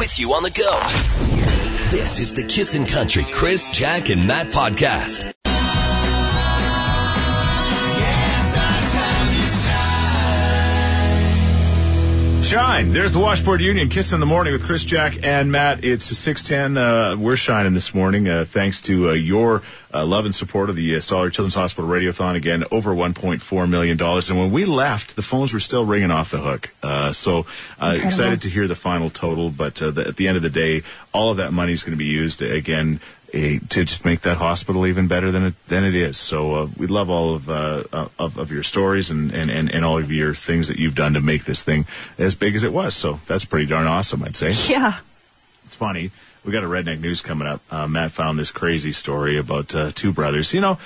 with you on the go. This is the Kissin' Country Chris, Jack, and Matt podcast. Shine. There's the Washboard Union. Kiss in the morning with Chris, Jack, and Matt. It's 610. Uh, we're shining this morning, uh, thanks to uh, your uh, love and support of the uh, Stollery Children's Hospital Radiothon. Again, over 1.4 million dollars. And when we left, the phones were still ringing off the hook. Uh, so uh, excited to hear the final total. But uh, the, at the end of the day, all of that money is going to be used again a, to just make that hospital even better than it than it is. So uh, we love all of, uh, of of your stories and, and, and, and all of your things that you've done to make this thing as big as it was. So that's pretty darn awesome, I'd say. Yeah. It's funny. We got a redneck news coming up. Uh, Matt found this crazy story about uh, two brothers. You know,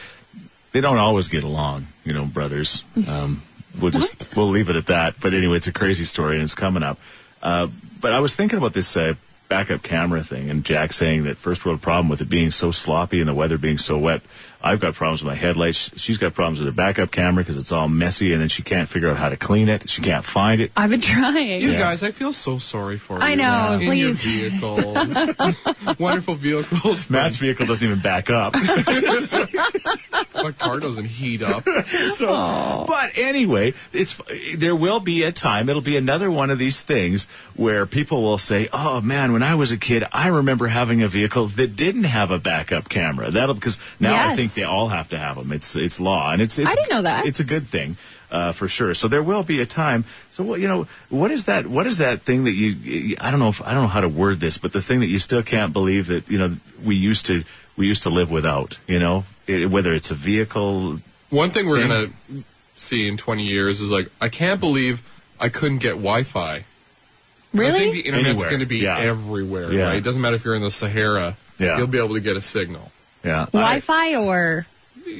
they don't always get along. You know, brothers. Um, we'll just What? we'll leave it at that. But anyway, it's a crazy story and it's coming up. Uh, but I was thinking about this uh, backup camera thing, and Jack saying that first world problem with it being so sloppy and the weather being so wet. I've got problems with my headlights. She's got problems with her backup camera because it's all messy, and then she can't figure out how to clean it. She can't find it. I've been trying. You Yeah. guys, I feel so sorry for you. I know, uh, In please. your vehicles. Wonderful vehicles. Matt's vehicle doesn't even back up. My car doesn't heat up. So, but anyway, it's there will be a time. It'll be another one of these things where people will say, "Oh man, when I was a kid, I remember having a vehicle that didn't have a backup camera." That'll because now I Yes. Think they all have to have them. It's it's law, and it's, it's I didn't know that. It's a good thing. Uh, for sure. So there will be a time. So what you know, what is that? What is that thing that you? you- I don't know if I don't know how to word this, but the thing that you still can't believe that you know we used to we used to live without. You know, it, whether it's a vehicle, One thing we're Thing. gonna see in 20 years is like, I can't believe I couldn't get Wi-Fi. Really? I think the internet's going to be Yeah. everywhere. Yeah. Right? It doesn't matter if you're in the Sahara. Yeah. You'll be able to get a signal. Yeah, Wi-Fi or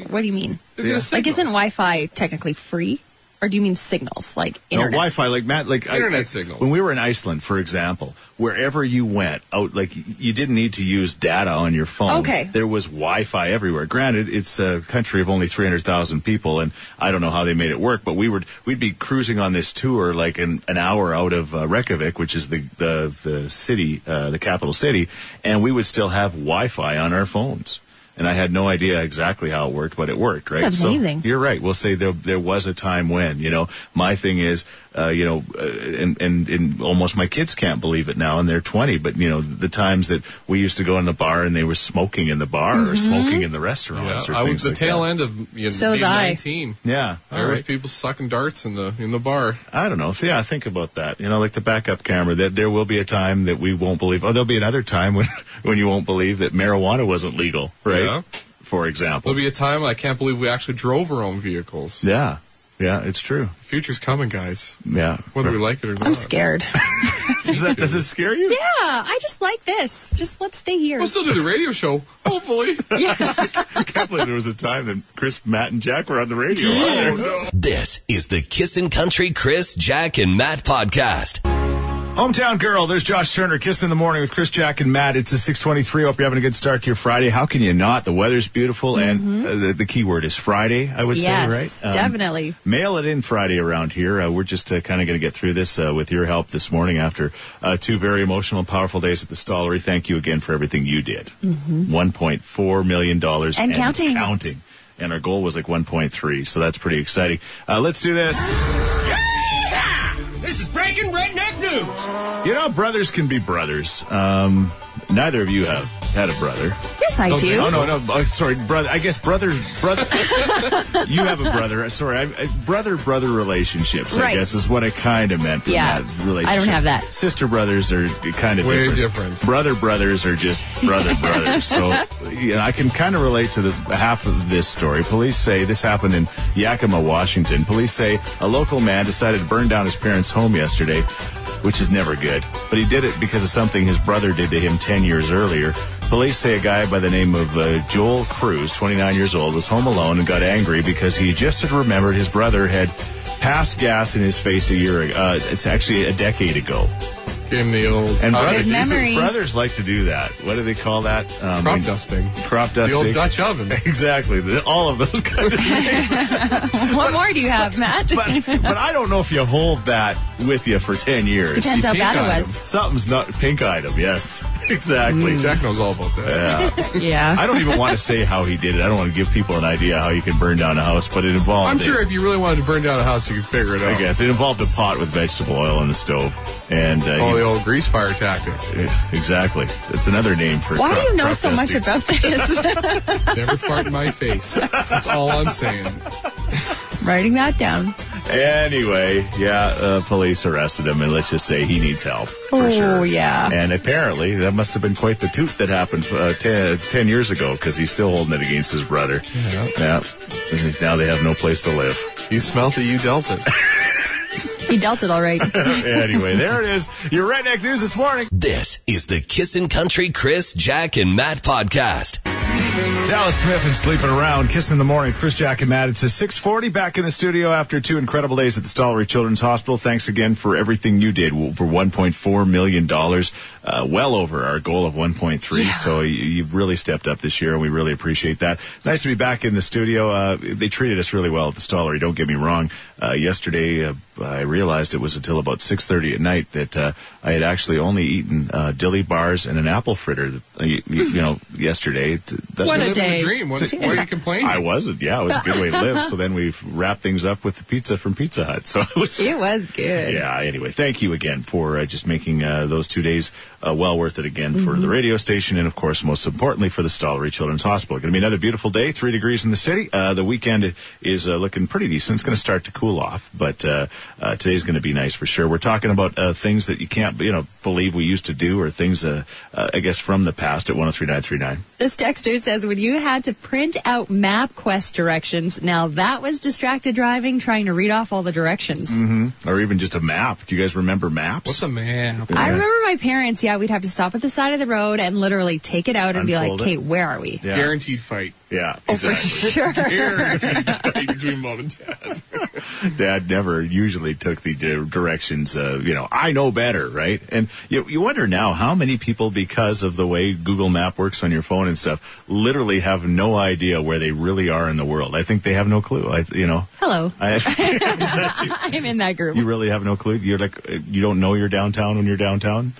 what do you mean? Yeah. Like, isn't Wi-Fi technically free, or do you mean signals like internet? No. Wi-Fi, like Matt, like Internet I- signals. When we were in Iceland, for example, wherever you went, out like you didn't need to use data on your phone. Okay. There was Wi-Fi everywhere. Granted, it's a country of only 300,000 people, and I don't know how they made it work, but we would we'd be cruising on this tour like an, an hour out of uh, Reykjavik, which is the the the city, uh, the capital city, and we would still have Wi-Fi on our phones. And I had no idea exactly how it worked, but it worked, right? That's amazing. So you're right. We'll say there there was a time when, you know, my thing is, uh, you know, uh, and, and and almost my kids can't believe it now, and they're 20. But you know, the times that we used to go in the bar and they were smoking in the bar or smoking in the Yeah, restaurants or things like that. I was the like tail that. end of you know, So was being I. 19. Yeah, all There was people sucking darts in the in the bar. I don't know. So, yeah, I think about that. You know, like the backup camera. That there will be a time that we won't believe. Oh, there'll be another time when when you won't believe that marijuana wasn't legal, right? Yeah. For example. There'll be a time I can't believe we actually drove our own vehicles. yeah, yeah, it's true. The future's coming, guys. Yeah. Whether we like it or not. I'm scared. Does that does it scare you? yeah, I just like this. Just let's stay here. We'll still do the radio show, hopefully. yeah. I can't believe there was a time that Chris, Matt, and Jack were on the radio. Oh, either. This is the Kissin' Country Chris, Jack, and Matt podcast. Hometown girl, there's Josh Turner, Kiss in the Morning with Chris, Jack, and Matt. It's a 623. Hope you're having a good start to your Friday. How can you not? The weather's beautiful, and uh, the, the key word is Friday, I would yes, say, right? Um, definitely. Mail it in Friday around here. Uh, we're just uh, kind of going to get through this uh, with your help this morning after uh, two very emotional and powerful days at the Stollery. Thank you again for everything you did. $1.4 million And counting. counting. And our goal was like 1.3, so that's pretty exciting. Uh, let's do this. This is breaking redneck news. You know, brothers can be brothers. Um, neither of you have had a brother. Yes, I do. Oh no, no, uh, sorry, brother. I guess brother, brother. you have a brother. Sorry, I, I, brother, brother relationships. I guess is what I kind of meant. From Yeah, that relationship. I don't have that. Sister brothers are kind of Way different. different. Brother brothers are just brother brothers. So you know, I can kind of relate to the half of this story. Police say this happened in Yakima, Washington. Police say a local man decided to burn down his parents' home yesterday, which is never good. But he did it because of something his brother did to him 10 years earlier. Police say a guy by the name of uh, Joel Cruz, 29 years old, was home alone and got angry because he just had remembered his brother had passed gas in his face a year ago. Uh, it's actually a decade ago. Give him the old And brothers, memory. brothers like to do that. What do they call that? Um, crop dusting. Crop The dusting. old Dutch oven. Exactly. The- all of those kind of things. what more do you have, Matt? but, but I don't know if you hold that with you for 10 years. Depends how bad it eye was. Something's not pink item. Yes, exactly. Jack knows all about that. Yeah. Yeah. I don't even want to say how he did it. I don't want to give people an idea how you can burn down a house, but it involved. I'm a- sure if you really wanted to burn down a house, you could figure it out. I guess it involved a pot with vegetable oil on the stove, and uh, Oh, you- the old grease fire tactic. exactly. That's another name for. Why do you know so much about this? Never fart in my face. That's all I'm saying. Writing that down. Anyway, yeah, uh, police arrested him, and let's just say he needs help for Oh, sure. yeah. And apparently, that must have been quite the toot that happened uh, ten, 10 years ago, because he's still holding it against his brother. Yeah. Yeah. Now they have no place to live. You smelt it, you dealt it. He dealt it all right. anyway, there it is. Your redneck news this morning. This is the Kissin' Country Chris, Jack, and Matt podcast. Dallas Smith and sleeping around, kissing the morning. Chris Jack and Matt. It's a 640 back in the studio after two incredible days at the Stollery Children's Hospital. Thanks again for everything you did for 1.4 million dollars, uh, well over our goal of 1.3. So you, you've really stepped up this year, and we really appreciate that. Nice to be back in the studio. Uh, they treated us really well at the Stollery. Don't get me wrong. Uh, yesterday, uh, I realized it was until about 6:30 at night that uh, I had actually only eaten uh, dilly bars and an apple fritter. You, you know, yesterday. What a day. the dream. What, why are you complaining? I wasn't. Yeah, it was a good way to live. So then we wrapped things up with the pizza from Pizza Hut. So it was. It was good. Yeah. Anyway, thank you again for uh, just making uh, those two days uh, well worth it again for the radio station and, of course, most importantly for the Stollery Children's Hospital. Going to be another beautiful day. Three degrees in the city. Uh, the weekend is uh, looking pretty decent. It's going to start to cool off, but uh, uh, today's going to be nice for sure. We're talking about uh, things that you can't, you know, believe we used to do, or things, uh, uh, I guess, from the past at 103939. This texter says when you had to print out MapQuest directions, now that was distracted driving trying to read off all the directions. Mm-hmm. Or even just a map. Do you guys remember maps? What's a map? I remember my parents, yeah, we'd have to stop at the side of the road and literally take it out and be like, Unfold it. Kate, where are we? Yeah. Guaranteed fight. Yeah, Oh, for exactly. sure. Guaranteed between mom and dad. Dad never usually took the directions. Uh, you know, I know better, right? And you, you wonder now how many people, because of the way Google Map works on your phone and stuff, literally have no idea where they really are in the world. I think they have no clue. I, you know, Hello. I, is that you? I'm in that group. You really have no clue. You're like, uh, you don't know you're downtown when you're downtown.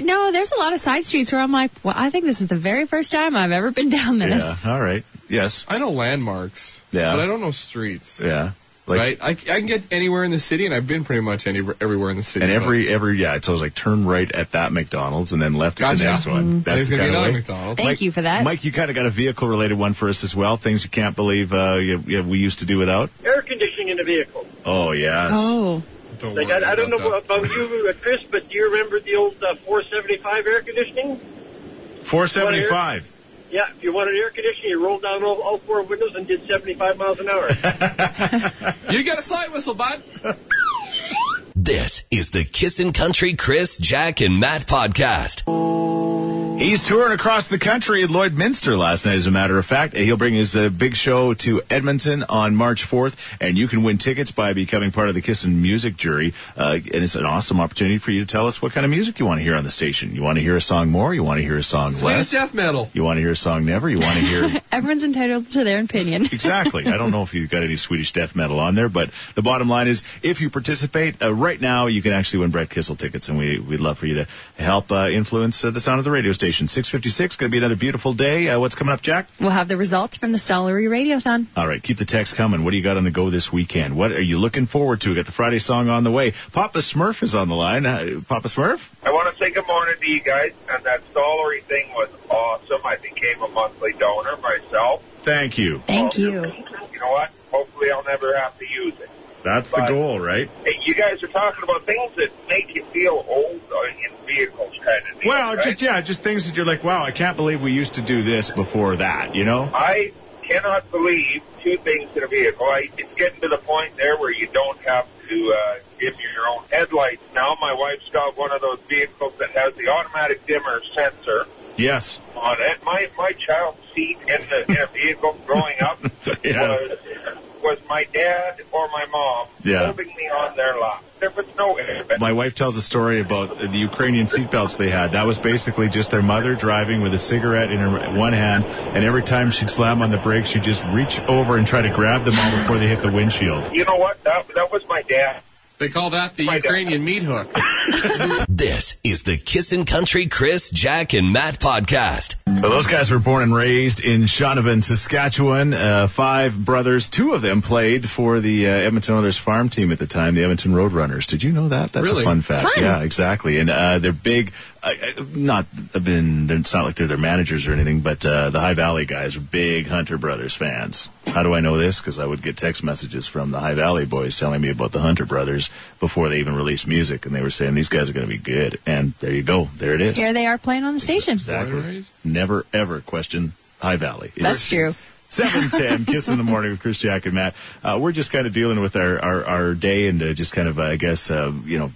No, there's a lot of side streets where I'm like, well, I think this is the very first time I've ever been down this. Yeah. All right. Yes. I know landmarks, Yeah. but I don't know streets. Yeah. Like, right? I, I can get anywhere in the city, and I've been pretty much any, everywhere in the city. And but every every yeah, so it was like turn right at that McDonald's and then left at the next one. There's the gonna be kind of another way. McDonald's. Thank you for that. Mike, you kind of got a vehicle related one for us as well. Things you can't believe uh, you, you, we used to do without. air conditioning in the vehicle. Oh yes. Oh, Don't Like worry I, I don't know about that. about you, uh, Chris, but do you remember the old uh, 475 air conditioning? Four seventy five. Yeah, if you wanted air conditioning, you rolled down all, all four windows and did 75 miles an hour. You got a slide whistle, bud. This is the Kissin' Country Chris, Jack, and Matt podcast. He's touring across the country at Lloydminster last night, as a matter of fact. He'll bring his uh, big show to Edmonton on March 4th, and you can win tickets by becoming part of the Kissin' Music Jury. Uh, and it's an awesome opportunity for you to tell us what kind of music you want to hear on the station. You want to hear a song more? You want to hear a song Sweetest less? death metal. You want to hear a song never? You want to hear everyone's entitled to their opinion. Exactly. I don't know if you've got any Swedish death metal on there, but the bottom line is, if you participate uh, right now, you can actually win Brett Kissel tickets, and we we'd love for you to help uh, influence uh, the sound of the radio station. Six fifty six. Going to be another beautiful day. Uh, what's coming up, Jack? We'll have the results from the Stollery Radiothon. All right, keep the text coming. What do you got on the go this weekend? What are you looking forward to? We got the Friday song on the way. Papa Smurf is on the line. Uh, Papa Smurf. I want to say good morning to you guys. And that Stollery thing was awesome. I became a monthly donor myself. Thank you. Thank you. You know what? Hopefully I'll never have to use it. That's the goal, right? You guys are talking about things that make you feel old uh, in vehicles kind of deal, Well, right? just yeah, just things that you're like, wow, I can't believe we used to do this before that. You know? I cannot believe two things in a vehicle. I, it's getting to the point there where you don't have to uh, dim your own headlights. Now my wife's got one of those vehicles that has the automatic dimmer sensor Yes. on it. My my child's seat in the in a vehicle growing up Yes. was was my dad or my mom Yeah. holding me on their lap. There was no airbag. My wife tells a story about the Ukrainian seatbelts they had. That was basically just their mother driving with a cigarette in her one hand, and every time she'd slam on the brakes, she'd just reach over and try to grab them all before they hit the windshield. You know what? That that was my dad. They call that the My dad. Ukrainian meat hook. This is the Kissin' Country Chris, Jack, and Matt podcast. Well, those guys were born and raised in Shaunavon, Saskatchewan. Uh, five brothers. Two of them played for the uh, Edmonton Oilers farm team at the time, the Edmonton Roadrunners. Did you know that? That's Really? a fun fact. Fun. Yeah, exactly. And uh, they're big. Uh, uh, not been. It's not like they're their managers or anything, but uh, the High Valley guys are big Hunter Brothers fans. How do I know this? Because I would get text messages from the High Valley boys telling me about the Hunter Brothers before they even released music, and they were saying these guys are going to be good. And there you go. There it is. Here they are playing on the station. Exactly. Born and raised? Never ever question High Valley. That's true. 710, Kiss in the Morning with Chris, Jack, and Matt. Uh, we're just kind of dealing with our, our, our day and uh, just kind of, uh, I guess, uh, you know,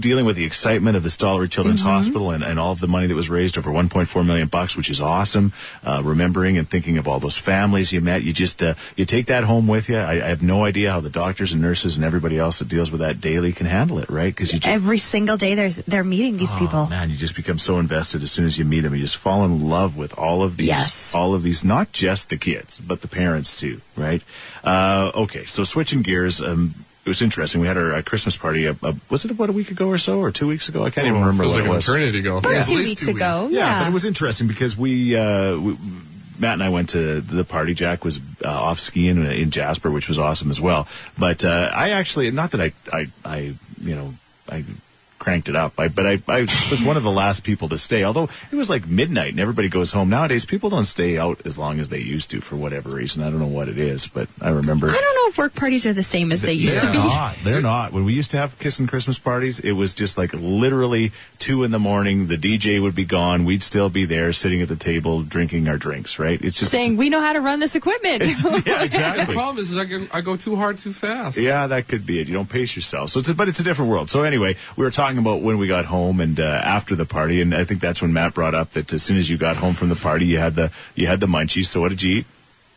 dealing with the excitement of the Stollery Children's Hospital and, and all of the money that was raised, over 1.4 million bucks, which is awesome. Uh, remembering and thinking of all those families you met. You just, uh, you take that home with you. I, I have no idea how the doctors and nurses and everybody else that deals with that daily can handle it, right? Because you just, Every single day, there's they're meeting these Oh, people. man, you just become so invested as soon as you meet them. You just fall in love with all of these, Yes. all of these, not just the kids, but the parents too, right? Uh, okay, so switching gears, um, it was interesting. We had our uh, Christmas party. Uh, uh, was it about a week ago or so, or two weeks ago? I can't even remember Oh, Feels what like it an was. eternity ago. About At two weeks two ago. Yeah, Yeah. but it was interesting because we, uh, we Matt and I went to the party. Jack was uh, off skiing in Jasper, which was awesome as well. But uh, I actually, not that I, I, I, you know, I cranked it up, I, but I, I was one of the last people to stay. Although it was like midnight and everybody goes home nowadays. People don't stay out as long as they used to for whatever reason. I don't know what it is, but I remember. I don't know if work parties are the same as they used They're to be. not. They're not. When we used to have kissing Christmas parties, it was just like literally two in the morning. The DJ would be gone. We'd still be there, sitting at the table, drinking our drinks. Right? It's just Saying we know how to run this equipment. yeah, The problem is, is I, go, I go too hard too fast. Yeah, that could be it. You don't pace yourself. So it's a, but it's a different world. So anyway, we were talking about when we got home and uh, after the party, and I think that's when Matt brought up that as soon as you got home from the party, you had the you had the munchies. So what did you eat?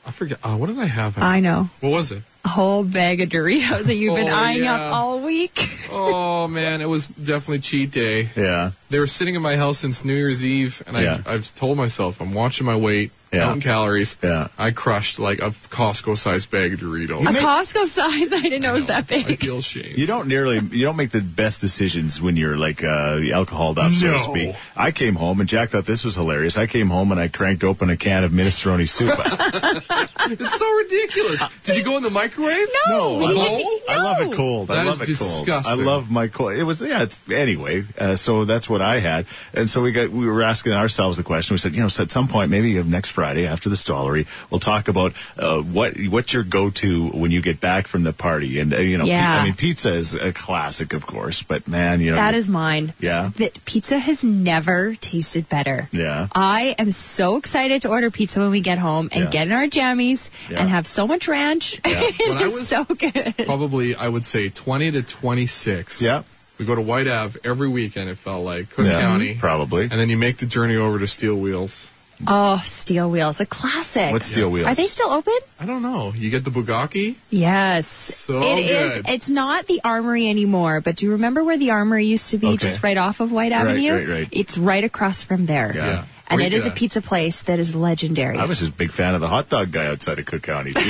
I forget. Uh, what did I have? I know. what was it? A whole bag of Doritos that you've been Oh, eyeing yeah. up all week. Oh man, it was definitely cheat day. Yeah. They were sitting in my house since New Year's Eve, and Yeah. I, I've told myself I'm watching my weight, Yeah. counting calories. Yeah. I crushed like a Costco-sized bag of Doritos. A Costco size. I didn't know it was that big. I feel shame. You don't nearly, you don't make the best decisions when you're like uh, alcoholed up, so to No. speak. I came home and Jack thought this was hilarious. I came home and I cranked open a can of minestrone soup. It's so ridiculous. Did you go in the microwave? No. A I love, bowl? I love it cold. I love is it cold. disgusting. I love my cold. It was yeah. It's anyway. Uh, so that's what I had, and so we got we were asking ourselves the question. We said, you know, so at some point, maybe next Friday after the Stollery, we'll talk about uh, what what's your go to when you get back from the party, and uh, you know, Yeah. I mean, pizza is a classic, of course, but man, you know, That is mine. yeah, That pizza has never tasted better. yeah. I am so excited to order pizza when we get home and Yeah. get in our jammies Yeah. and have so much ranch. Yeah. it When I was- so good. Probably, I would say 20 to 26. Yeah. We go to Whyte Ave every weekend. It felt like Cook Yeah, County, probably. and then you make the journey over to Steel Wheels. Oh, Steel Wheels, a classic. What's steel wheels? Are they still open? I don't know. You get the Bugatti. Yes. So It is. good. It's not the Armory anymore, but do you remember where the Armory used to be, Okay. just right off of Whyte Right, Avenue? right, right. It's right across from there. Yeah. Yeah. And Great it is a pizza place that is legendary. I was just a big fan of the hot dog guy outside of Cook County. hey,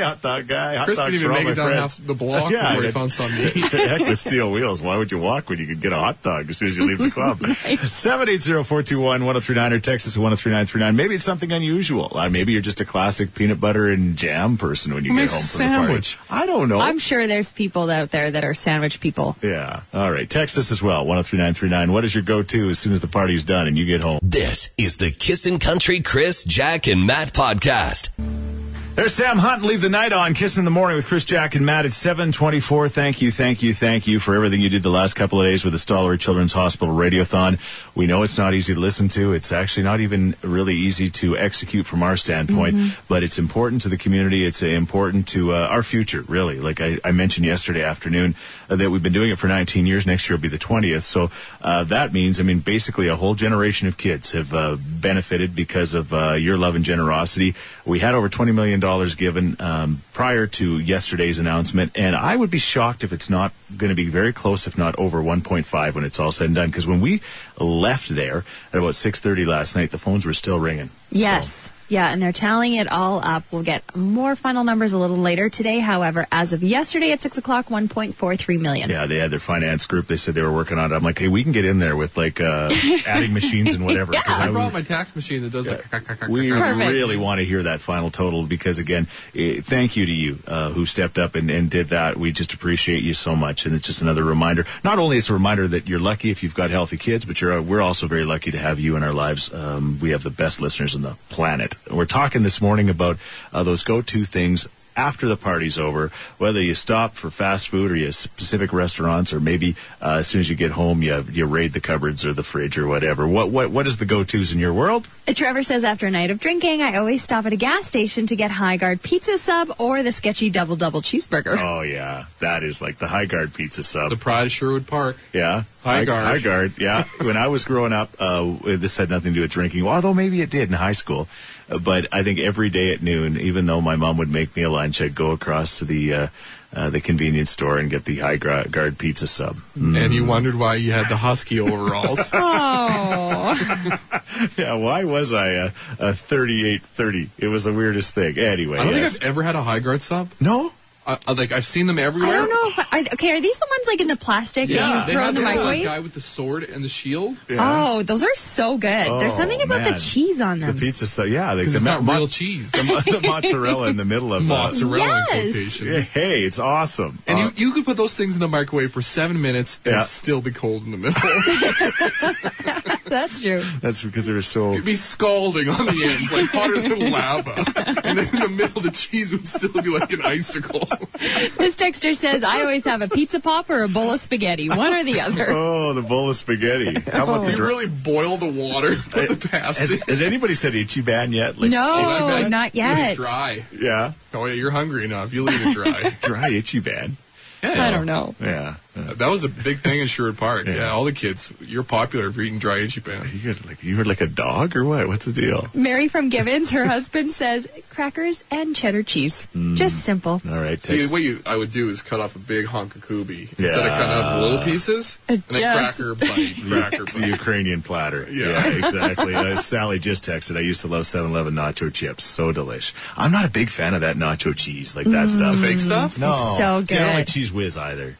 hot dog guy. Hot Chris dogs didn't for even make it down friends. half the block Yeah, before he I- found something the heck with steel wheels. Why would you walk when you could get a hot dog as soon as you leave the club? 780-421-1039 or text us 103939. Maybe it's something unusual. Uh, maybe you're just a classic peanut butter and jam person when you Who get home a from the party. sandwich? I don't know. I'm sure there's people out there that are sandwich people. yeah. All right. Text us as well. 103939. What is your go-to as soon as the party's done and you get home? This is the Kissin' Country Chris, Jack, and Matt podcast. There's Sam Hunt. Leave the night on. Kiss in the morning with Chris Jack and Matt at 724. Thank you, thank you, thank you for everything you did the last couple of days with the Stollery Children's Hospital Radiothon. We know it's not easy to listen to. It's actually not even really easy to execute from our standpoint, but it's important to the community. It's important to uh, our future, really. Like I, I mentioned yesterday afternoon uh, that we've been doing it for 19 years. Next year will be the 20th. So uh, that means, I mean, basically a whole generation of kids have uh, benefited because of uh, your love and generosity. We had over $20 million given um, prior to yesterday's announcement, and I would be shocked if it's not going to be very close, if not over 1.5 when it's all said and done. Because when we left there at about 6:30 last night, the phones were still ringing. Yes. Yeah, and they're tallying it all up. We'll get more final numbers a little later today. However, as of yesterday at 6 o'clock, 1.43 million. Yeah, they had their finance group. They said they were working on it. I'm like, hey, we can get in there with like uh, adding machines and whatever. 'cause I I brought would- my tax machine that does like. we Perfect. really want to hear that final total because again, eh, thank you to you uh, who stepped up and, and did that. We just appreciate you so much, and it's just another reminder. Not only it's a reminder that you're lucky if you've got healthy kids, but you're uh, we're also very lucky to have you in our lives. Um, we have the best listeners on the planet. We're talking this morning about uh, those go-to things. After the party's over, whether you stop for fast food or you specific restaurants, or maybe uh, as soon as you get home, you you raid the cupboards or the fridge or whatever. What what what is the go-tos in your world? Uh, Trevor says after a night of drinking, I always stop at a gas station to get Hygaard pizza sub or the sketchy double double cheeseburger. Oh yeah, that is like the Hygaard pizza sub. The Pride of Sherwood Park. yeah, Hygaard. High guard. Yeah. when I was growing up, uh, this had nothing to do with drinking, although maybe it did in high school. Uh, But I think every day at noon, even though my mom would make me a lunch, I'd go across to the uh, uh, the convenience store and get the Hygaard pizza sub. Mm. And you wondered why you had the husky overalls. Oh. Yeah, why was I a, a 3830? It was the weirdest thing. Anyway, I don't yes. think I've ever had a Hygaard sub. no. I, I, like I've seen them everywhere. I don't know. If I, are, okay, are these the ones like in the plastic Yeah, that They you throw had in the microwave? the microwave? guy with the sword and the shield. Yeah. Oh, those are so good. Oh, There's something about man. the cheese on them. The pizza sub. Yeah, like the it's ma- not mo- real cheese. the, the mozzarella in the middle of uh, Mozzarella in Yes. quotations. Hey, it's awesome. And Uh, you, you could put those things in the microwave for seven minutes and Yeah. still be cold in the middle. That's true. that's because they're so. It'd be scalding on the ends, like hotter than lava. And then in the middle, the cheese would still be like an icicle. This texter says I always have a pizza pop or a bowl of spaghetti, one or the other. Oh, the bowl of spaghetti. How about oh. the You dry- really boil the water, put the pasta Has, has anybody said Ichiban yet? Like, No, Ichiban? not yet. Dry. Yeah, Oh yeah, you're hungry enough. You leave it dry. dry Ichiban. I don't know. Yeah. Uh, That was a big thing in Sherwood Park. Yeah. Yeah, all the kids. You're popular for eating dry Ichiban. You heard like you heard like a dog or what? What's the deal? Mary from Gibbons, her husband says crackers and cheddar cheese. Just simple. All right. See, what you I would do is cut off a big hunk of kubi instead of cutting up little pieces, and then Yes. cracker bite, cracker the bite. Ukrainian platter. Yeah. exactly. Uh, Sally just texted. I used to love 7-Eleven nacho chips. So delish. I'm not a big fan of that nacho cheese, like that stuff. Fake stuff? No. So See, I don't good. like cheese whiz either.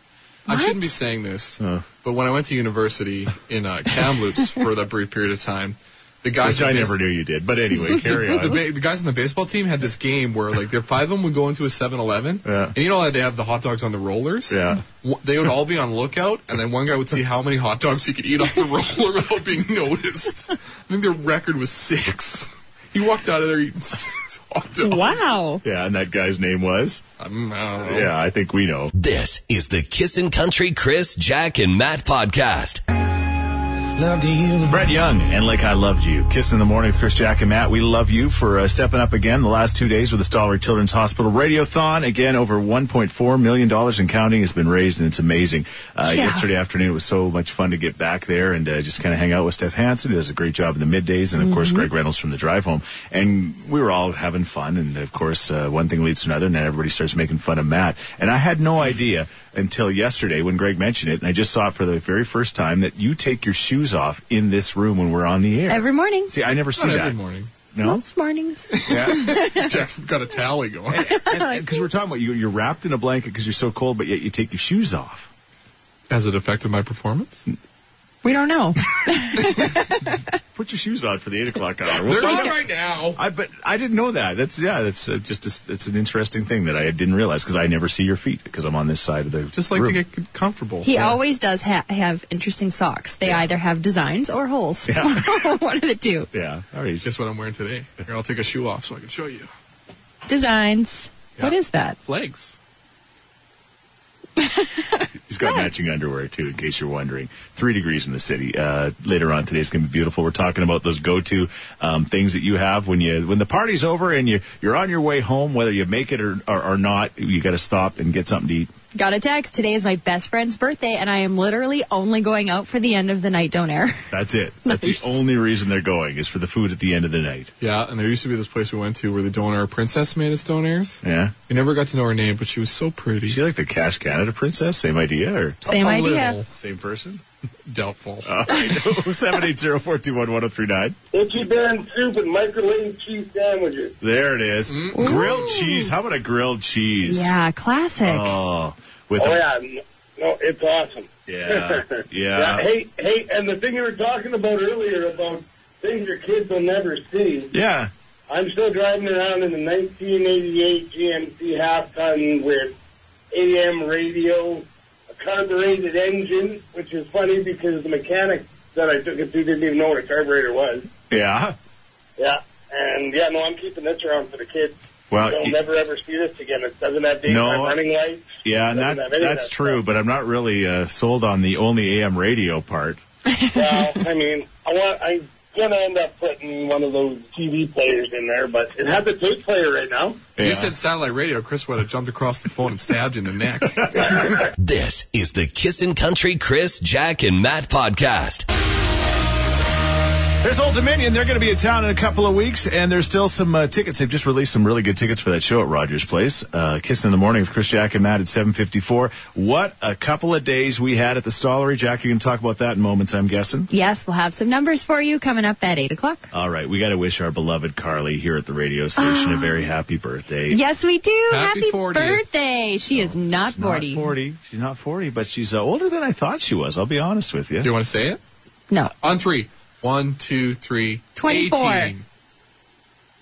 I shouldn't be saying this, Uh. but when I went to university in uh, Kamloops for that brief period of time, the guys Which I never knew you did. But anyway, carry The, on. ba- the guys in the baseball team had this game where like their five of them would go into a 7-Eleven, Yeah. and you know how they have the hot dogs on the rollers. Yeah. They would all be on lookout, and then one guy would see how many hot dogs he could eat off the roller without being noticed. I think their record was six. He walked out of there eating six hot dogs. Wow. Yeah, and that guy's name was? Um, I don't know. Yeah, I think we know. This is the Kissin' Country Chris, Jack, and Matt podcast. Brett Young and Like I Loved You. Kiss in the morning with Chris Jack and Matt. We love you for uh, stepping up again the last two days with the Stollery Children's Hospital Radiothon. Again, over $1.4 million and counting has been raised, and it's amazing. Uh, Yeah. Yesterday afternoon, it was so much fun to get back there and uh, just kind of hang out with Steph Hansen, who does a great job in the middays, and of course, Greg Reynolds from the drive home. And we were all having fun, and of course, uh, one thing leads to another, and then everybody starts making fun of Matt. And I had no idea until yesterday when Greg mentioned it, and I just saw it for the very first time that you take your shoes off in this room when we're on the air. Every morning. See, I never see Not that. every morning. No, Most mornings. yeah, Jack's got a tally going. because we're talking about you. You're wrapped in a blanket because you're so cold, but yet you take your shoes off. Has it affected my performance? We don't know. Put your shoes on for the eight o'clock hour. They're We'll on find out. right now. I but I didn't know that. That's yeah. That's uh, just a, it's an interesting thing that I didn't realize because I never see your feet because I'm on this side of the Just like room. to get comfortable. He always does ha- have interesting socks. They either have designs or holes. Yeah. One of the two. yeah. All right. It's just what I'm wearing today. Here, I'll take a shoe off so I can show you. Designs. Yeah. What is that? Flags. He's got matching underwear too, in case you're wondering. Three degrees in the city. Uh, later on today is going to be beautiful. We're talking about those go-to um, things that you have when you when the party's over and you you're on your way home, whether you make it or or, or not. You got to stop and get something to eat. Got a text. Today is my best friend's birthday, and I am literally only going out for the end of the night don't. That's it. That's Nice. the only reason they're going is for the food at the end of the night. Yeah, and there used to be this place we went to where the donair princess made us donairs. Yeah. We never got to know her name, but she was so pretty. Is she like the Cash Canada princess? Same idea or Same A idea. little. same person? Doubtful. All right. 780-421-1039. Ichiban soup and microwave cheese sandwiches. There it is. Mm-hmm. Grilled cheese. How about a grilled cheese? Yeah, classic. Oh, with Oh a, yeah, no, it's awesome. yeah, Yeah, yeah, Hey, hey, and the thing you were talking about earlier about things your kids will never see. yeah. I'm still driving around in the 1988 GMC half ton with AM radio, a carbureted engine, which is funny because the mechanic that I took it to didn't even know what a carburetor was. Yeah. Yeah, and yeah, no, I'm keeping this around for the kids. Well, They'll never ever see this again. It doesn't have daytime No. running lights. yeah, and Doesn't that, have any of that's that true, stuff. but I'm not really uh, sold on the only AM radio part. Well, I mean, I want I'm gonna end up putting one of those TV players in there, but it has a tape player right now. Yeah. you said satellite radio, Chris would have jumped across the phone and stabbed you in the neck. This is the Kissin' Country Chris, Jack, and Matt podcast. There's Old Dominion. They're going to be in town in a couple of weeks, and there's still some uh, tickets. They've just released some really good tickets for that show at Rogers Place. Uh, Kiss in the Morning with Chris, Jack, and Matt at 754. What a couple of days we had at the Stollery. Jack, you're going to talk about that in moments, I'm guessing. Yes, we'll have some numbers for you coming up at 8 o'clock. All right, we got to wish our beloved Carly here at the radio station a very happy birthday. Yes, we do. Happy 40th. birthday. She is not She's 40. Not 40. She's not 40, but she's uh, older than I thought she was. I'll be honest with you. Do you want to say it? No. On three. One, two, three. 24. 18.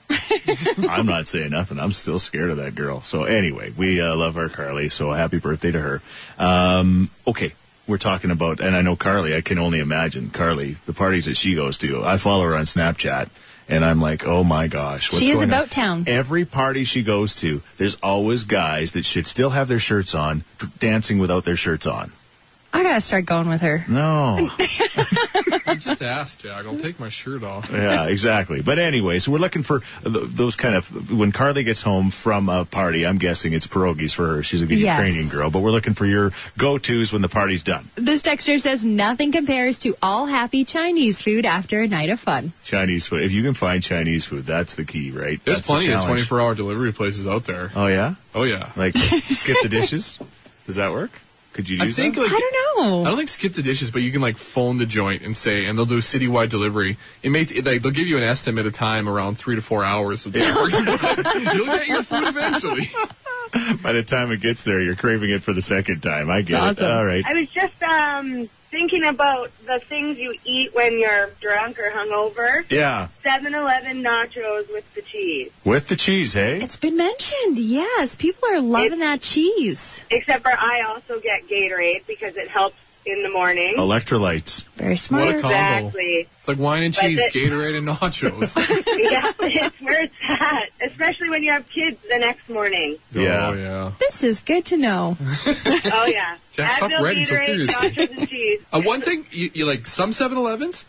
I'm not saying nothing. I'm still scared of that girl. So anyway, we uh, love our Carly. So happy birthday to her. Um, okay. We're talking about, and I know Carly, I can only imagine Carly, the parties that she goes to. I follow her on Snapchat and I'm like, oh my gosh. What's She is going on? about town. Every party she goes to, there's always guys that should still have their shirts on, dancing without their shirts on. I gotta start going with her. No. I just asked, Jack. I'll take my shirt off. yeah, exactly. But anyway, so we're looking for those kind of when Carly gets home from a party. I'm guessing it's pierogies for her. She's a good Yes. Ukrainian girl, but we're looking for your go-tos when the party's done. This texter says nothing compares to all happy Chinese food after a night of fun. Chinese food. If you can find Chinese food, that's the key, right? There's That's the plenty of 24 hour delivery places out there. Oh yeah, Oh, yeah. like skip the dishes. Does that work? Could you I think that? like I don't know. I don't think skip the dishes, but you can like phone the joint and say, and they'll do citywide delivery. It may t- like they'll give you an estimate of time around three to four hours of delivery. You'll get your food eventually. By the time it gets there, you're craving it for the second time. I get That's it. awesome. All right. I was just um thinking about the things you eat when you're drunk or hungover. Yeah, 7-Eleven nachos with the cheese. with the cheese, hey. It's been mentioned. Yes, people are loving that cheese. Except for I also get Gatorade because it helps in the morning. Electrolytes. Very smart. What a combo. Exactly. It's like wine and cheese, it- Gatorade, and nachos. yeah, it's where it's at. Especially when you have kids the next morning. Yeah. Oh, yeah. This is good to know. Oh yeah. Jack, stop Advil, writing so Gatorade, furiously. nachos and cheese. Uh, one thing, you, you like some 7-Elevens?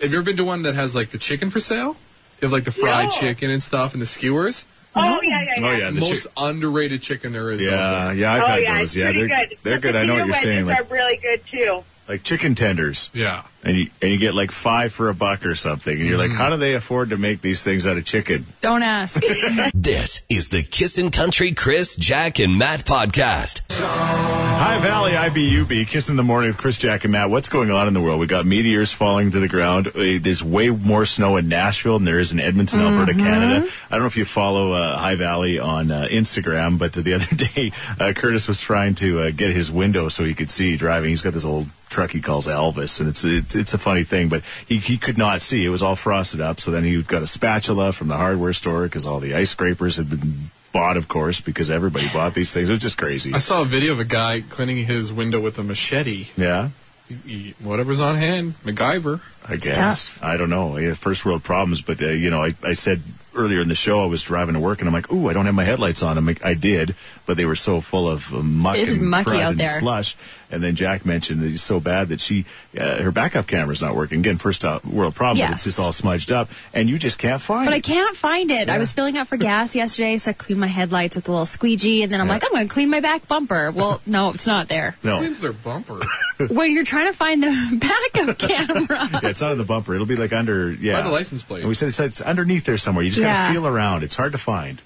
Have you ever been to one that has like the chicken for sale? You have like the fried No. chicken and stuff and the skewers. Oh yeah, yeah, yeah. Oh yeah, the Most chick- underrated chicken there is. Yeah, there. yeah, I've oh had yeah, those. Yeah, they're good. they're The good. I know what you're saying. wedges Like are really good too. like chicken tenders, Yeah. And you and you get like five for a buck or something, and you're like, Mm-hmm. how do they afford to make these things out of chicken? Don't ask. This is the Kissin' Country Chris, Jack, and Matt podcast. High Valley IBUB, Kiss in the Morning with Chris, Jack, and Matt. What's going on in the world? We got meteors falling to the ground. Uh, There's way more snow in Nashville than there is in Edmonton, Alberta, Canada. I don't know if you follow uh, High Valley on uh, Instagram, but the other day uh, Curtis was trying to uh, get his window so he could see driving. He's got this old truck he calls Elvis, and it's it's, it's a funny thing, but he he could not see. It was all frosted up. So then he got a spatula from the hardware store because all the ice scrapers had been bought, of course, because everybody bought these things. It was just crazy. I saw a video of a guy cleaning his window with a machete. Yeah. He- he- whatever's on hand, MacGyver. I guess. I don't know. Yeah, first world problems, but uh, you know, I, I said earlier in the show I was driving to work and I'm like, ooh, I don't have my headlights on. I'm like, I did, but they were so full of uh, muck It's and mucky crud out and slush. And then Jack mentioned that it's so bad that she, uh, her backup camera's not working. Again, first uh, world problem. but Yes. It's just all smudged up, and you just can't find But I can't find it. I was filling up for gas yesterday, so I cleaned my headlights with a little squeegee, and then I'm Yeah. like, I'm going to clean my back bumper. Well, no, it's not there. No, Cleans their bumper. when you're trying to find the backup camera. yeah, it's not in the bumper. It'll be like under, yeah. By the license plate. And we said it's, it's underneath there somewhere. You just Yeah. gotta feel around. It's hard to find.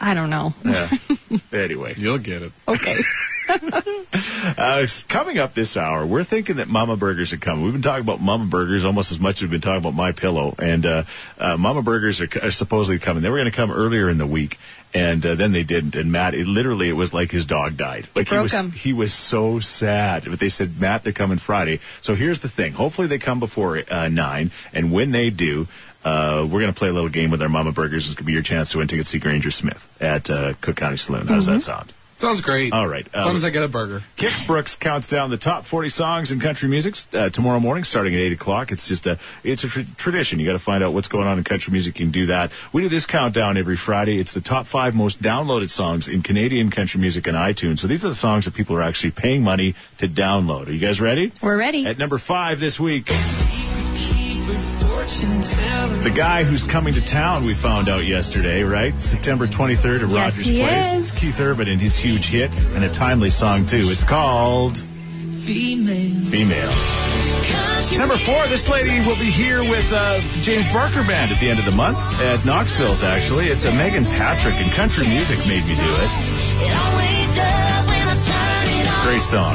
I don't know. Yeah. anyway. You'll get it. Okay. Uh, coming up this hour, we're thinking that Mama Burgers are coming. We've been talking about Mama Burgers almost as much as we've been talking about My Pillow, and uh, uh, Mama Burgers are, are supposedly coming. They were going to come earlier in the week, and uh, then they didn't. And Matt, it literally, it was like his dog died. Like he was, him. he was so sad. But they said, Matt, they're coming Friday. So here's the thing. Hopefully they come before uh, nine, and when they do. Uh, we're going to play a little game with our Mama Burgers. It's going to be your chance to win tickets to see Granger Smith at uh, Cook County Saloon. How does that sound? Sounds great. All right. As long as I get a burger. Kix Brooks counts down the top 40 songs in country music uh, tomorrow morning, starting at 8 o'clock. It's just a it's a tr- tradition. You got to find out what's going on in country music. You can do that. We do this countdown every Friday. It's the top five most downloaded songs in Canadian country music on iTunes. So these are the songs that people are actually paying money to download. Are you guys ready? We're ready. At number five this week. The guy who's coming to town, we found out yesterday, right? September 23rd at Yes, Rogers he Place. is. It's Keith Urban and his huge hit, and a timely song, too. It's called Female. Number four, this lady will be here with uh, James Barker Band at the end of the month at Knoxville's, actually. It's a Meghan Patrick, and country music made me do it. Great song.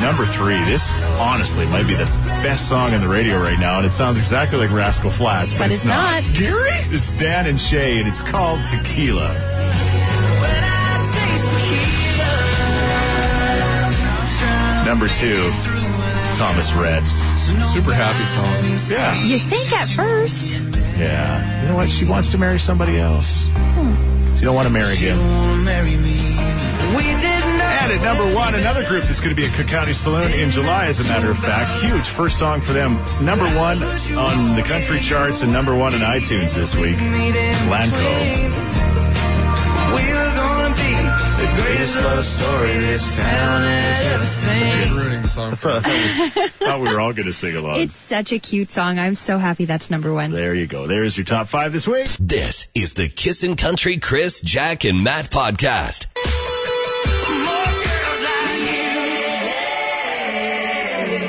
Number three, this honestly might be the best song on the radio right now, and it sounds exactly like Rascal Flatts, but, But it's not. Gary? It's Dan and Shay, and it's called Tequila. Number two, Thomas Rhett. Super happy song. Yeah. You think at first. Yeah. You know what? She wants to marry somebody else. Hmm. She don't want to marry him. And at number one, another group that's going to be at Cook County Saloon in July, as a matter of fact. Huge first song for them. Number one on the country charts and number one in iTunes this week. It's Lanco. Greatest love story this town has ever You're ruining the song. for me. Thought we were all going to sing along. It's such a cute song. I'm so happy that's number one. there you go. There's your top five this week. This is the Kissin' Country Chris, Jack, and Matt podcast.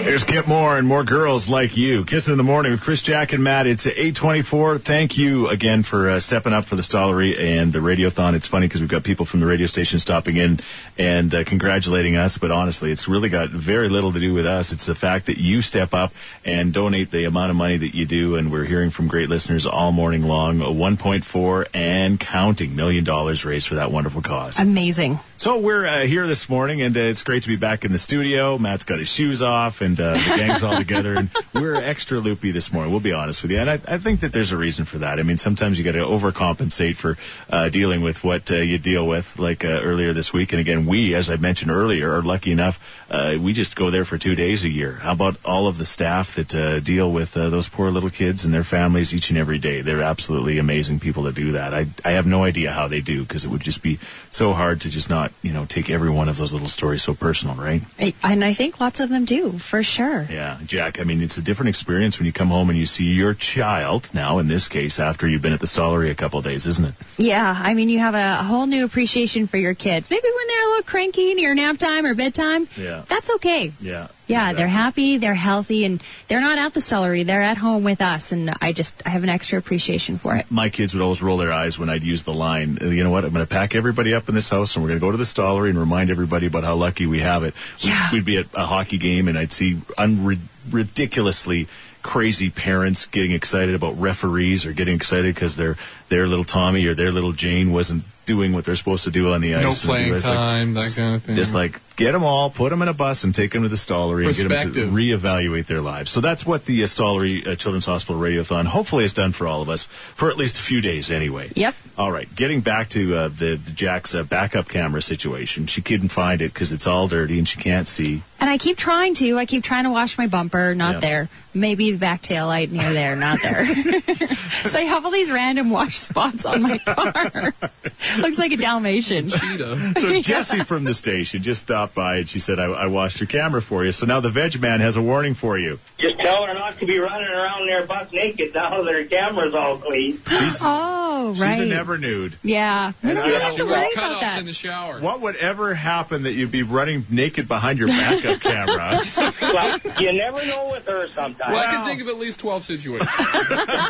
There's Kip Moore and more girls like you. Kissing in the morning with Chris, Jack, and Matt. It's 824. Thank you again for uh, stepping up for the Stollery and the Radiothon. It's funny because we've got people from the radio station stopping in and uh, congratulating us, but honestly, it's really got very little to do with us. It's the fact that you step up and donate the amount of money that you do, and we're hearing from great listeners all morning long. A 1.4 and counting million dollars raised for that wonderful cause. Amazing. So we're uh, here this morning, and uh, it's great to be back in the studio. Matt's got his shoes off, and uh, the gang's all together, and we're extra loopy this morning. We'll be honest with you, and I, I think that there's a reason for that. I mean, sometimes you got to overcompensate for uh, dealing with what uh, you deal with, like uh, earlier this week. And again, we, as I mentioned earlier, are lucky enough. We just go there for two days a year. How about all of the staff that deal with those poor little kids and their families each and every day? They're absolutely amazing people that do that. I I have no idea how they do because it would just be so hard to just not you know take every one of those little stories so personal, right? And I think lots of them do, for sure. Yeah, Jack. I mean, it's a different experience when you come home and you see your child. Now, in this case, after you've been at the Stollery a couple of days, isn't it? Yeah, I mean, you have a, a whole new appreciation for your kids. Maybe when they're a little cranky near nap time or bedtime. Yeah. That's okay. Yeah. Yeah, they're happy, they're healthy, and they're not at the stollery. They're at home with us, and I just I have an extra appreciation for it. My kids would always roll their eyes when I'd use the line, you know what, I'm going to pack everybody up in this house and we're going to go to the Stollery and remind everybody about how lucky we have it. We'd- Yeah. We'd be at a hockey game and I'd see unri- ridiculously crazy parents getting excited about referees or getting excited because their their little Tommy or their little Jane wasn't doing what they're supposed to do on the ice. No playing it's like- time, that kind of thing. Just like get them all, put them in a bus, and take them to the Stollery and get them to Perspective. reevaluate their lives. So that's what the uh, Stollery uh, Children's Hospital Radiothon hopefully has done for all of us for at least a few days anyway. Yep. All right, getting back to uh, the, the Jack's uh, backup camera situation. She couldn't find it because it's all dirty and she can't see. And I keep trying to. I keep trying to wash my bumper, not Yeah. there. Maybe the back tail light near there, not there. so I have all these random wash spots on my car. Looks like a Dalmatian. Cheetah. So Jesse from the station just stopped by and she said, I, I washed your camera for you. So now the Veg Man has a warning for you. Just tell her not to be running around there buck naked now that her camera's all clean. She's, Oh, right. she's a never nude. Yeah. We don't have to worry about that. in the shower. What would ever happen that you'd be running naked behind your backup camera? Well, you never know with her sometimes. Well, I can think of at least 12 situations.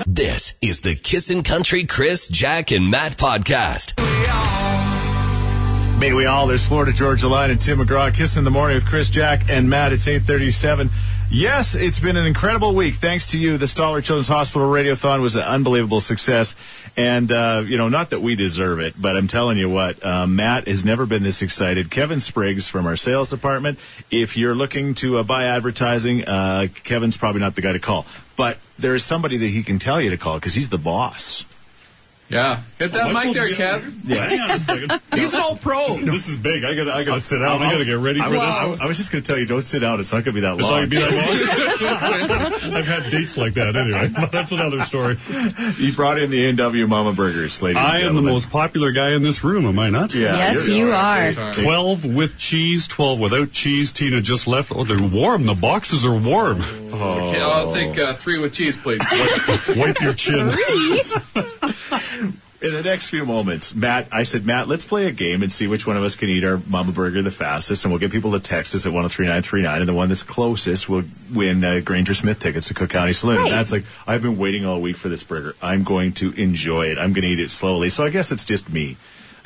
This is the Kissin' Country Chris, Jack, and Matt podcast. May we all. There's Florida Georgia Line and Tim McGraw. Kiss in the morning with Chris, Jack, and Matt. It's 837. Yes, it's been an incredible week. Thanks to you. The Stollery Children's Hospital Radiothon was an unbelievable success. And, uh, you know, not that we deserve it, but I'm telling you what, uh, Matt has never been this excited. Kevin Spriggs from our sales department. If you're looking to uh, buy advertising, uh, Kevin's probably not the guy to call. But there is somebody that he can tell you to call because he's the boss. Yeah. Hit that Am I mic there, supposed to Kev. be- Hang on a second. He's an all pro. This is big. I gotta, I gotta sit down. I gotta get ready I for was, this. I was just going to tell you, don't sit down. It's not going to be that It's not long. gonna be that long. I've had dates like that anyway. But that's another story. You brought in the A&W Mama Burgers, ladies and I am the most popular guy in this room, am I not? Yeah, yes, you're- you you're are. Twelve with cheese, twelve without cheese. Tina just left. Oh, they're warm. The boxes are warm. Okay, I'll take uh, three with cheese, please. Wipe your chin. In the next few moments, Matt, I said, Matt, let's play a game and see which one of us can eat our Mama Burger the fastest, and we'll get people to text us at 103939, and the one that's closest will win uh, Granger Smith tickets to Cook County Saloon. Right. And That's like, I've been waiting all week for this burger. I'm going to enjoy it. I'm going to eat it slowly. So I guess it's just me.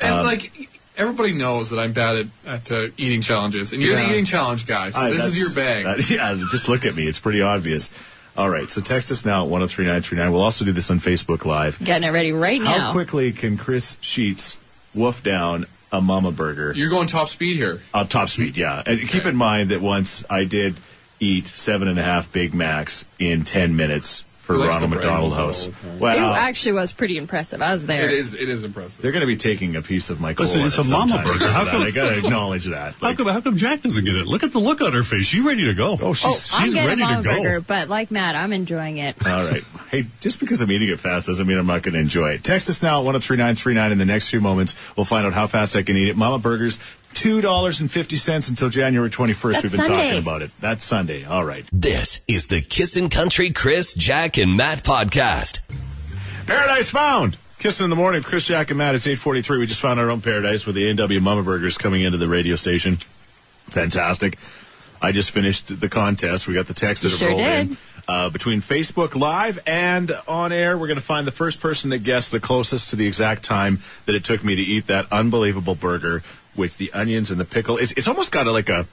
And Um, like everybody knows that I'm bad at, at uh, eating challenges, and you're Yeah. the eating challenge guy, so I- this is your bag. that- yeah, just look at me. It's pretty obvious. All right, so text us now at 103939. We'll also do this on Facebook Live. Getting it ready right now. How quickly can Chris Sheets wolf down a Mama Burger? you're going top speed here. Uh, top speed, yeah. And keep in mind that once I did eat seven and a half Big Macs in 10 minutes for He Ronald McDonald House. Oh, all the. It actually was pretty impressive. I was there. It is. It is impressive. they're going to be taking a piece of my Listen, it's a Mama Burger. How that. come- I got to acknowledge that. How come, how come Jack doesn't get it? Look at the look on her face. She's ready to go. oh, she's, oh, she's, I'm getting ready a to Mama go. burger, but like Matt, I'm enjoying it. All right. Hey, just because I'm eating it fast doesn't mean I'm not going to enjoy it. Text us now at 103939 in the next few moments. We'll find out how fast I can eat it. Mama Burgers, $2.50 until January 21st. We've been Sunday. talking about it. That's Sunday. All right. This is the Kissin' Country Chris, Jack, and Matt podcast. Paradise found. Kissing in the morning with Chris Jack and Matt. It's 843. We just found our own paradise with the A&W Mama Burgers coming into the radio station. Fantastic. I just finished the contest. We got the text that have sure rolled did. in. Uh, between Facebook Live and on air, we're going to find the first person that guessed the closest to the exact time that it took me to eat that unbelievable burger with the onions and the pickle. It's, it's almost got a, like a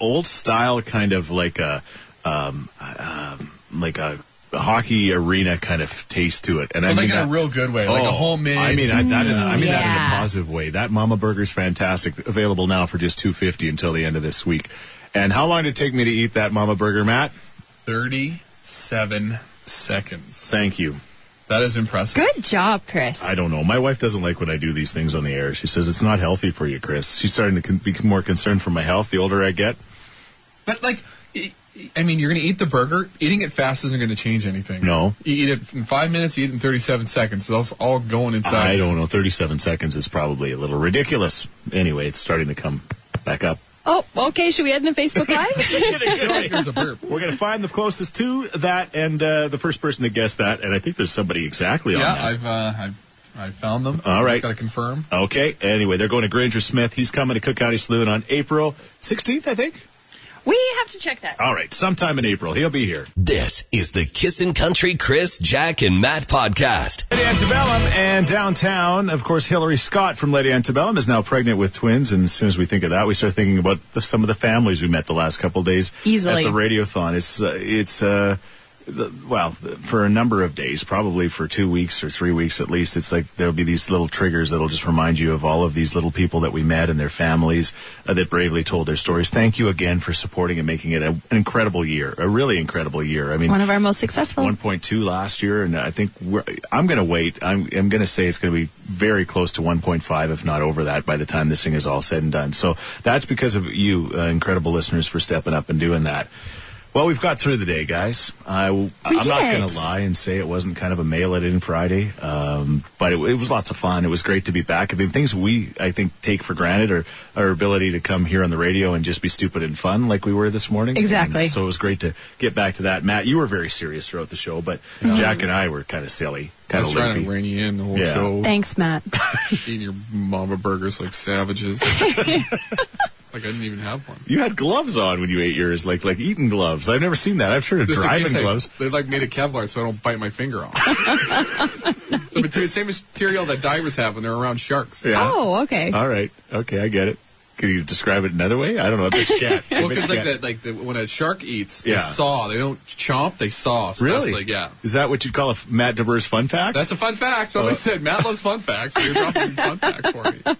old style kind of like a um, um like a, a hockey arena kind of taste to it and I But mean like in a real good way, like a Oh, homemade. I mean I, that, I mean that in a positive way that Mama Burger's fantastic available now for just 250 until the end of this week and how long did it take me to eat that Mama Burger Matt 37 seconds. thank you That is impressive. Good job, Chris. I don't know my wife doesn't like when I do these things on the air she says it's not healthy for you Chris she's starting to con- be more concerned for my health the older I get But like, I- I mean, you're going to eat the burger. Eating it fast isn't going to change anything. no You eat it in five minutes. You eat it in 37 seconds. So that's all going inside. I don't know. 37 seconds is probably a little ridiculous. Anyway, it's starting to come back up. Oh, okay. Should we head into Facebook Live? There's a burp. We're going to find the closest to that and uh, the first person to guess that. And I think there's somebody exactly on Yeah, that. I've uh, I've I found them. All right. Got to confirm. Okay. Anyway, they're going to Granger Smith. He's coming to Cook County Saloon on April 16th, I think. We have to check that. All right. Sometime in April. He'll be here. This is the Kissin' Country Chris, Jack, and Matt podcast. Lady Antebellum and downtown, of course, Hillary Scott from Lady Antebellum is now pregnant with twins. And as soon as we think of that, we start thinking about the, some of the families we met the last couple of days Easily. at the radiothon. It's uh, it's uh, the, well for a number of days, probably for two weeks or three weeks at least. It's like there'll be these little triggers that'll just remind you of all of these little people that we met and their families uh, that bravely told their stories. Thank you again for supporting and making it a, an incredible year, a really incredible year. I mean, One of our most successful. 1.2 last year, and I think we're, I'm going to wait. I'm, I'm going to say it's going to be very close to 1.5, if not over that, by the time this thing is all said and done. So that's because of you, uh, incredible listeners, for stepping up and doing that. Well, we've got through the day, guys. I, am not going to lie and say it wasn't kind of a mail it in Friday, um, but it, it was lots of fun. It was great to be back. I mean, things we, I think, take for granted are our ability to come here on the radio and just be stupid and fun like we were this morning. Exactly. And so it was great to get back to that. Matt, you were very serious throughout the show, but Jack and I were kind of silly, I kind was of trying loopy. to rein you in the whole Yeah. show. Thanks, Matt. Eating your mama burgers like savages. Like I didn't even have one. You had gloves on when you ate yours, like like eating gloves. I've never seen that. I've sure of Just in driving case I- gloves. They like made of Kevlar so I don't bite my finger off. the material, same material that divers have when they're around sharks. Yeah. Oh, okay. All right. Okay, I get it. Can you describe it another way? I don't know. I bet you can't. I Well, because like can't. like the, when a shark eats, they Yeah. saw. They don't chomp, they saw. So Really? That's like, yeah. Is that what you'd call a f- Matt DeBur's fun fact? That's a fun fact. Somebody Uh, said Matt loves fun facts. So you're dropping fun facts for me.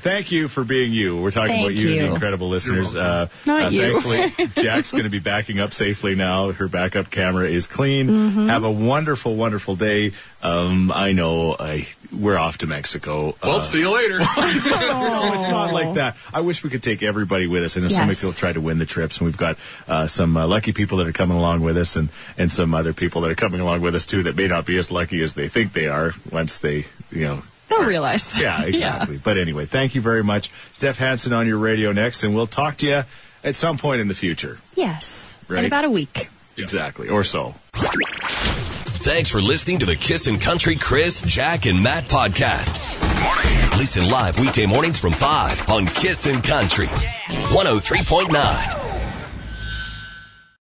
Thank you for being you. We're talking Thank about you, the incredible listeners. Uh, Not uh, you. Thankfully, Jack's going to be backing up safely now. Her backup camera is clean. Mm-hmm. Have a wonderful, wonderful day. Um, I know I, we're off to Mexico. Well, Uh, see you later. no, it's not like that. I wish we could take everybody with us. I know some Yes. people try to win the trips, and we've got uh, some uh, lucky people that are coming along with us, and and some other people that are coming along with us too that may not be as lucky as they think they are once they, you know. They'll realize. Yeah, exactly. But anyway, thank you very much, Steph Hansen, on your radio next, and we'll talk to you at some point in the future. Yes. Right. In about a week. Exactly, or so. Thanks for listening to the Kiss and Country Chris, Jack, and Matt podcast. Listen live weekday mornings from 5 on Kiss and Country 103.9.